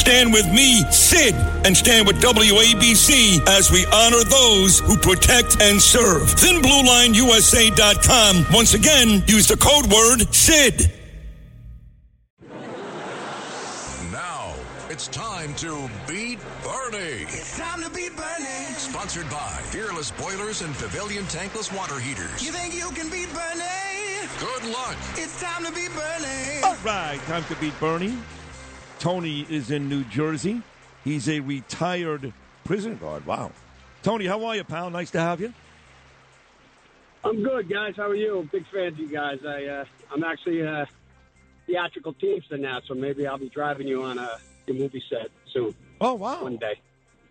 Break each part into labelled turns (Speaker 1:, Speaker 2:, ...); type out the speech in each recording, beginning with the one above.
Speaker 1: Stand with me, Sid, and stand with WABC as we honor those who protect and serve. ThinBlueLineUSA.com. Once again, use the code word SID.
Speaker 2: Now it's time to beat Bernie.
Speaker 3: It's time to beat Bernie.
Speaker 2: Sponsored by Fearless Boilers and Pavilion Tankless Water Heaters.
Speaker 3: You think you can beat Bernie?
Speaker 2: Good luck.
Speaker 3: It's time to beat Bernie.
Speaker 4: All right, time to beat Bernie. Tony is in New Jersey. He's a retired prison guard. Wow. Tony, how are you, pal? Nice to have you.
Speaker 5: I'm good, guys. How are you? Big fan of you guys. I uh, I'm actually a theatrical teamster now, so maybe I'll be driving you on a, a movie set soon.
Speaker 4: Oh, wow.
Speaker 5: One day.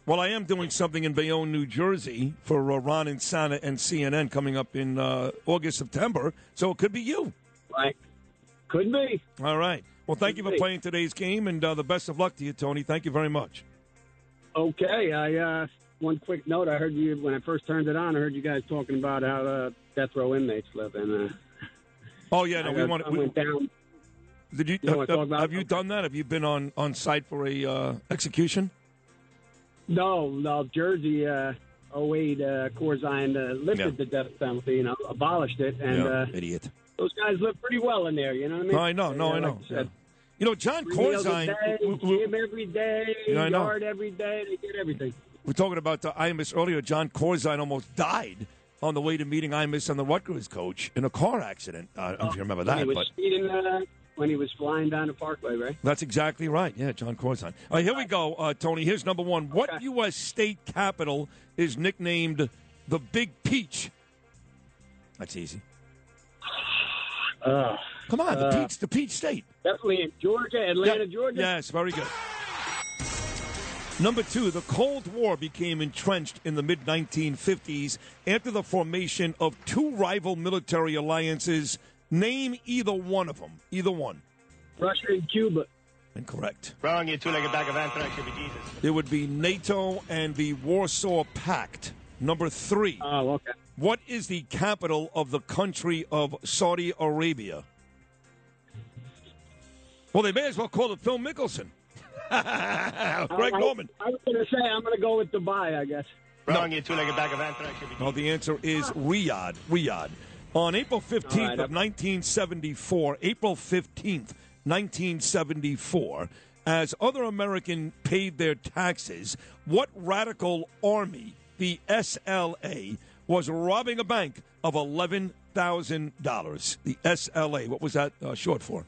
Speaker 4: Well, I am doing something in Bayonne, New Jersey for uh, Ron and Sana and CNN coming up in uh, August, September. So it could be you.
Speaker 5: Right? Could be.
Speaker 4: All right. Well, thank you for
Speaker 5: be.
Speaker 4: playing today's game, and uh, the best of luck to you, Tony. Thank you very much.
Speaker 5: Okay. I uh, one quick note. I heard you when I first turned it on. I heard you guys talking about how uh, death row inmates live, and uh,
Speaker 4: Oh, yeah, no,
Speaker 5: I,
Speaker 4: we want
Speaker 5: I
Speaker 4: we,
Speaker 5: went down.
Speaker 4: Did you,
Speaker 5: You
Speaker 4: have,
Speaker 5: about?
Speaker 4: have you done that? Have you been on, on site for a uh, execution?
Speaker 5: No, no, Jersey. Uh, 08 uh, Corzine uh, lifted
Speaker 4: Yeah.
Speaker 5: the death penalty, you know, abolished it, and
Speaker 4: Yeah,
Speaker 5: uh,
Speaker 4: idiot.
Speaker 5: Those guys live pretty well in there. You know what I mean?
Speaker 4: I know, no, I
Speaker 5: like
Speaker 4: know.
Speaker 5: you said,
Speaker 4: yeah. You know,
Speaker 5: Jon
Speaker 4: Corzine.
Speaker 5: day,
Speaker 4: we- we-
Speaker 5: gym every day,
Speaker 4: I know.
Speaker 5: yard every day. They get everything.
Speaker 4: We're talking about the Imus earlier. Jon Corzine almost died on the way to meeting Imus and the Rutgers coach in a car accident. I don't know if you remember
Speaker 5: When
Speaker 4: that,
Speaker 5: he was
Speaker 4: but
Speaker 5: speeding, uh, when he was flying down the Parkway, right?
Speaker 4: that's exactly right. Yeah, Jon Corzine. All right, here we go, uh, Tony. Here's number one. What U.S. state capital is nicknamed the Big Peach? That's easy.
Speaker 5: Uh,
Speaker 4: Come on, the
Speaker 5: Uh,
Speaker 4: Peach, the Peach State.
Speaker 5: definitely in Georgia, Atlanta,
Speaker 4: Yeah.
Speaker 5: Georgia.
Speaker 4: Yes, very good. Number two, the Cold War became entrenched in the mid 1950s after the formation of two rival military alliances. Name either one of them. Either one.
Speaker 5: Russia and Cuba.
Speaker 4: Incorrect.
Speaker 6: Wrong, you two-legged bag of anthrax, you be Jesus.
Speaker 4: It would be NATO and the Warsaw Pact. Number three,
Speaker 5: Oh, okay.
Speaker 4: What is the capital of the country of Saudi Arabia? Well, they may as well call it Phil Mickelson. Greg
Speaker 5: I,
Speaker 4: Norman.
Speaker 5: I was going to say I'm going to go with Dubai. I guess.
Speaker 6: Wrong, you two-legged bag of anthrax, you
Speaker 4: No, the answer is Riyadh. Riyadh. On April 15th
Speaker 5: All right,
Speaker 4: of 1974, April 15th, 1974, as other Americans paid their taxes, what radical army, the SLA, was robbing a bank of $11,000? The SLA. What was that uh, short for?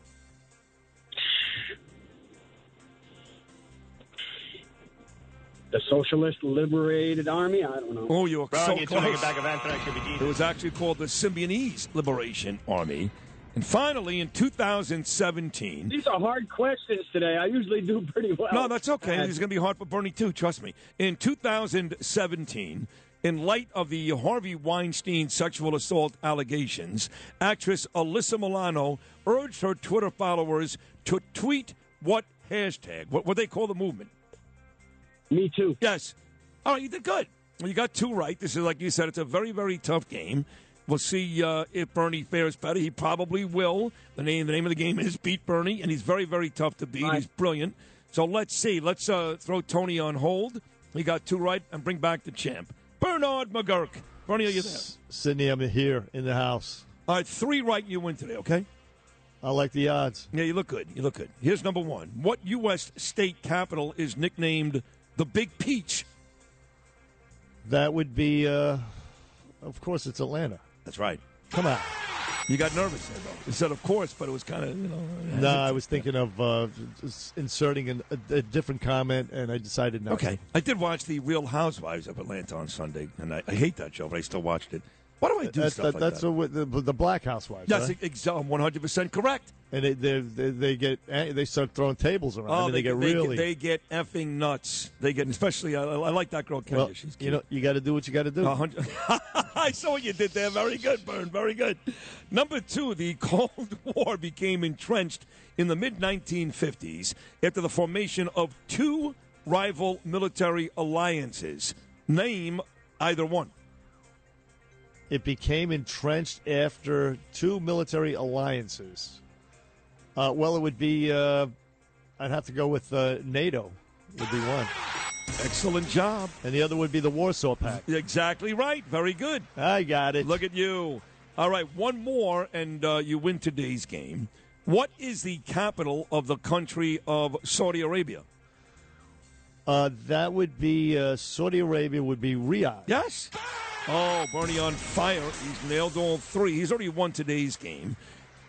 Speaker 5: The Socialist Liberated Army. I don't know.
Speaker 4: Oh, you were
Speaker 6: Wrong,
Speaker 4: so
Speaker 6: you two-legged
Speaker 4: close.
Speaker 6: bag of anthrax,
Speaker 4: It was actually called the Symbionese Liberation Army. And finally, in 2017,
Speaker 5: These are hard questions today. I usually do pretty well.
Speaker 4: No, that's okay. It's going to be hard for Bernie too. Trust me. In 2017, in light of the Harvey Weinstein sexual assault allegations, actress Alyssa Milano urged her Twitter followers to tweet what hashtag? What what they call the movement?
Speaker 5: Me too.
Speaker 4: Yes. All right, you did good. You got two right. This is like you said. It's a very very tough game. We'll see uh, if Bernie fares better. He probably will. The name the name of the game is Beat Bernie, and he's very very tough to beat.
Speaker 5: Right.
Speaker 4: He's brilliant. So let's see. Let's uh, throw Tony on hold. He got two right, and bring back the champ, Bernard McGuirk. Bernie, are you there?
Speaker 7: Sydney, I'm here in the house.
Speaker 4: All right, three right, you win today. Okay.
Speaker 7: I like the odds.
Speaker 4: Yeah, you look good. You look good. Here's number one. What U.S. state capital is nicknamed the Big Peach?
Speaker 7: That would be, uh, of course, it's Atlanta.
Speaker 4: That's right.
Speaker 7: Come on.
Speaker 4: You got nervous. You said, of course, but it was kind of, you know.
Speaker 7: No, I was thinking of uh, inserting an, a, a different comment, and I decided not.
Speaker 4: Okay. I did watch the Real Housewives of Atlanta on Sunday, and I, I hate that show, but I still watched it. Why do I do
Speaker 7: That's
Speaker 4: stuff
Speaker 7: that,
Speaker 4: like
Speaker 7: that's
Speaker 4: that?
Speaker 7: what the, the Black Housewives.
Speaker 4: That's
Speaker 7: right?
Speaker 4: ex- I'm 100 percent correct.
Speaker 7: and they, they they they get eh, they start throwing tables around. Oh, I mean, they, get really.
Speaker 4: they get effing nuts. They get especially. I, I like that girl Kenya.
Speaker 7: well,
Speaker 4: She's cute.
Speaker 7: you know, you got to do what you got to do.
Speaker 4: I saw what you did there. Very good, Byrne. Very good. Number two, the Cold War became entrenched in the mid 1950s after the formation of two rival military alliances. Name either one.
Speaker 7: It became entrenched after two military alliances. Uh, well, it would be. Uh, I'd have to go with uh, NATO. Would be one,
Speaker 4: Excellent job.
Speaker 7: and the other would be the Warsaw Pact.
Speaker 4: Exactly right. Very good.
Speaker 7: I got it.
Speaker 4: Look at you. All right, one more, and uh, you win today's game. What is the capital of the country of Saudi Arabia?
Speaker 7: Uh, that would be uh, Saudi Arabia. Would be Riyadh.
Speaker 4: Yes. Oh, Bernie on fire. He's nailed all three. He's already won today's game.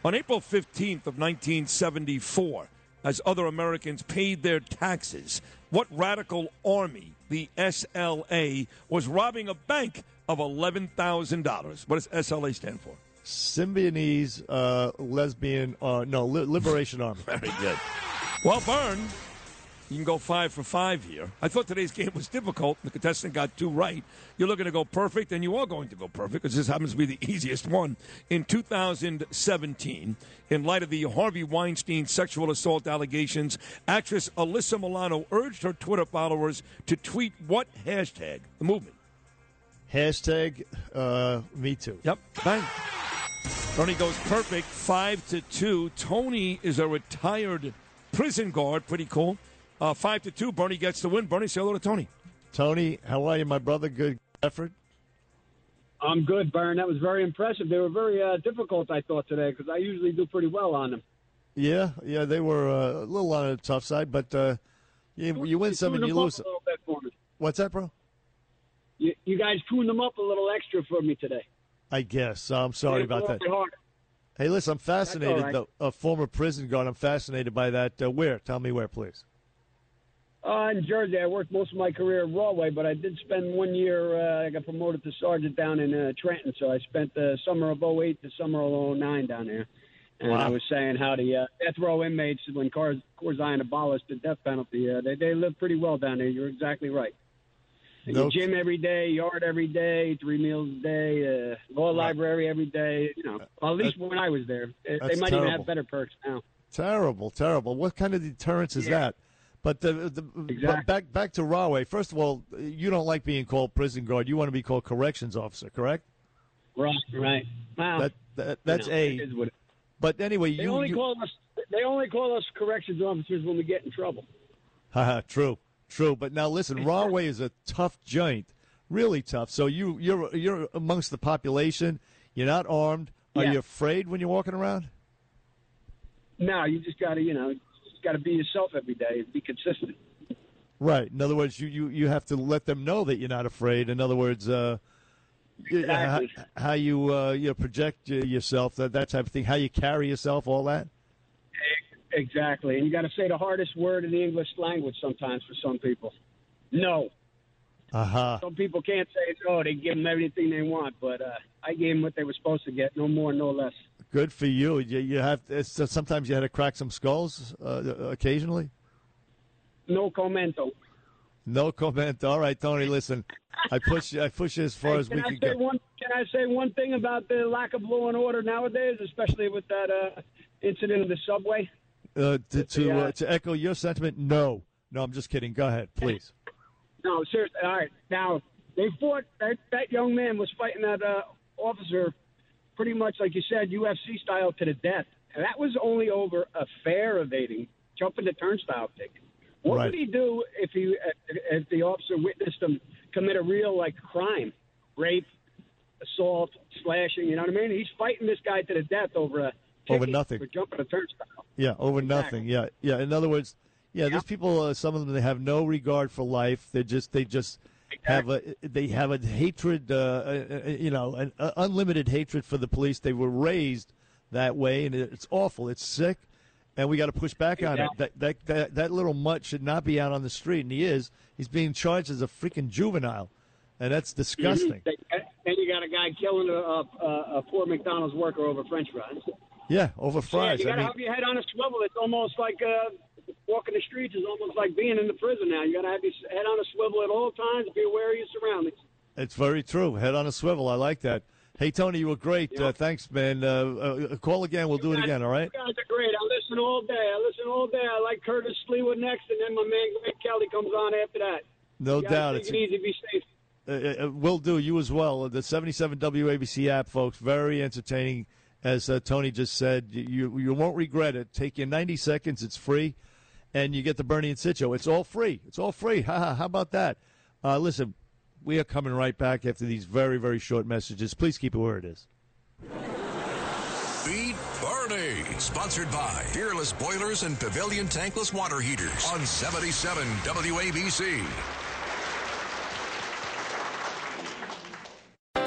Speaker 4: On April 15th of 1974, as other Americans paid their taxes, what radical army, the SLA, was robbing a bank of $11,000? What does SLA stand for?
Speaker 7: Symbionese uh, lesbian. Uh, no, li- Liberation Army.
Speaker 4: Very good. Well, Byrne, you can go five for five here. I thought today's game was difficult. The contestant got two right. You're looking to go perfect, and you are going to go perfect because this happens to be the easiest one. In 2017, in light of the Harvey Weinstein sexual assault allegations, actress Alyssa Milano urged her Twitter followers to tweet what hashtag? The movement.
Speaker 7: Hashtag uh, Me Too.
Speaker 4: Yep. Bang. Bernie goes perfect, five to two. Tony is a retired prison guard. Pretty cool. Uh, five to two. Bernie gets the win. Bernie, say hello to Tony.
Speaker 7: Tony, how are you, my brother? Good effort.
Speaker 5: I'm good, Byron. That was very impressive. They were very uh, difficult, I thought, today, because I usually do pretty well on them.
Speaker 7: Yeah, yeah, they were uh, a little on the tough side, but uh, you, you win some and you lose some.
Speaker 5: a little bit for me.
Speaker 7: What's that, bro?
Speaker 5: You, you guys tuned them up a little extra for me today.
Speaker 7: I guess. I'm sorry
Speaker 5: They
Speaker 7: about that.
Speaker 5: a little harder.
Speaker 7: Hey, listen, I'm fascinated.
Speaker 5: right.
Speaker 7: though. A former prison guard. I'm fascinated by that. Uh, where? Tell me where, please.
Speaker 5: Uh, in Jersey, I worked most of my career at Rahway, but I did spend one year. Uh, I got promoted to sergeant down in uh, Trenton, so I spent the summer of 08 to summer of 09 down there. And I was saying how the uh, death row inmates, when Corzine abolished the death penalty, uh, they they live pretty well down there. You're exactly right. And
Speaker 7: No-
Speaker 5: you gym every day, yard every day, three meals a day, uh, law library every day. You know, well, at least when I was there, they
Speaker 7: that's
Speaker 5: might even have better perks now.
Speaker 7: Terrible, terrible. What kind of deterrence is
Speaker 5: Yeah.
Speaker 7: that? But the, the but back back to Rahway. First of all, you don't like being called prison guard. You want to be called corrections officer, correct?
Speaker 5: Right, right. Wow.
Speaker 7: That, that that's a.
Speaker 5: it is what it-
Speaker 7: But anyway,
Speaker 5: They
Speaker 7: you,
Speaker 5: only
Speaker 7: you
Speaker 5: call us. They only call us corrections officers when we get in trouble.
Speaker 7: Haha, true, true. But now listen, Rahway is a tough joint, really tough. So you you're you're amongst the population. You're not armed. Are
Speaker 5: Yeah.
Speaker 7: you afraid when you're walking around?
Speaker 5: No, you just got to, you know, got to be yourself every day. And be consistent.
Speaker 7: Right. In other words, you, you, you have to let them know that you're not afraid. In other words, uh,
Speaker 5: Exactly.
Speaker 7: how, how you uh, you know, project yourself, that that type of thing. How you carry yourself, all that.
Speaker 5: Exactly, and you got to say the hardest word in the English language sometimes for some people. No,
Speaker 7: Aha.
Speaker 5: some people can't say no. They give them everything they want, but uh, I gave them what they were supposed to get, no more, no less.
Speaker 7: Good for you. You, you have it's, uh, sometimes you had to crack some skulls uh, occasionally.
Speaker 5: No commento.
Speaker 7: No comment. All right, Tony. Listen, I push. I push you as far
Speaker 5: Hey,
Speaker 7: as we
Speaker 5: I
Speaker 7: can go.
Speaker 5: one? Can I say one thing about the lack of law and order nowadays, especially with that uh, incident in the subway?
Speaker 7: Uh, to to,
Speaker 5: Yeah.
Speaker 7: uh, to echo your sentiment, no, no, I'm just kidding. Go ahead, please.
Speaker 5: No, seriously. All right. Now, they fought, that, that young man was fighting that uh, officer pretty much, like you said, UFC style to the death. And that was only over a fare evading, jumping the turnstile ticket. What
Speaker 7: Right.
Speaker 5: would he do if he, if the officer witnessed him commit a real, like, crime? Rape, assault, slashing, you know what I mean? He's fighting this guy to the death over a
Speaker 7: Over nothing.
Speaker 5: For jumping a turnstile.
Speaker 7: Yeah, over
Speaker 5: Exactly.
Speaker 7: nothing. Yeah, yeah. In other words, yeah, these people, uh, some of them, they have no regard for life. They just, they just have a, they have a hatred, uh, uh, uh, you know, an uh, unlimited hatred for the police. They were raised that way, and it's awful. It's sick, and we got to push back on it. That, that that that little mutt should not be out on the street, and he is. He's being charged as a freaking juvenile, and that's disgusting.
Speaker 5: And you got a guy killing a, a, a poor McDonald's worker over French fries.
Speaker 7: Yeah, over fries.
Speaker 5: Yeah, you got to
Speaker 7: mean,
Speaker 5: have your head on a swivel. It's almost like uh, walking the streets is almost like being in the prison now. You got to have your head on a swivel at all times. Be aware of your surroundings.
Speaker 7: it's very true. Head on a swivel. I like that. Hey, Tony, you were great. Uh, thanks, man. Uh, uh, call again. We'll do it again, all right?
Speaker 5: You guys are great. I listen all day. I listen all day. I like Curtis Sliwa next, and then my man Greg Kelly comes on after that.
Speaker 7: No
Speaker 5: You
Speaker 7: doubt.
Speaker 5: Take
Speaker 7: It's
Speaker 5: it easy. Be safe.
Speaker 7: Uh, uh, will do. You as well. The 77 WABC app, folks, very entertaining. As uh, Tony just said, you you won't regret it. Take you 90 seconds. It's free, and you get the Bernie and Sitcho. It's all free. It's all free. Ha. How about that? Uh, listen, we are coming right back after these very very short messages. Please keep it where it is.
Speaker 2: Beat Bernie. Sponsored by Fearless Boilers and Pavilion Tankless Water Heaters on 77 WABC.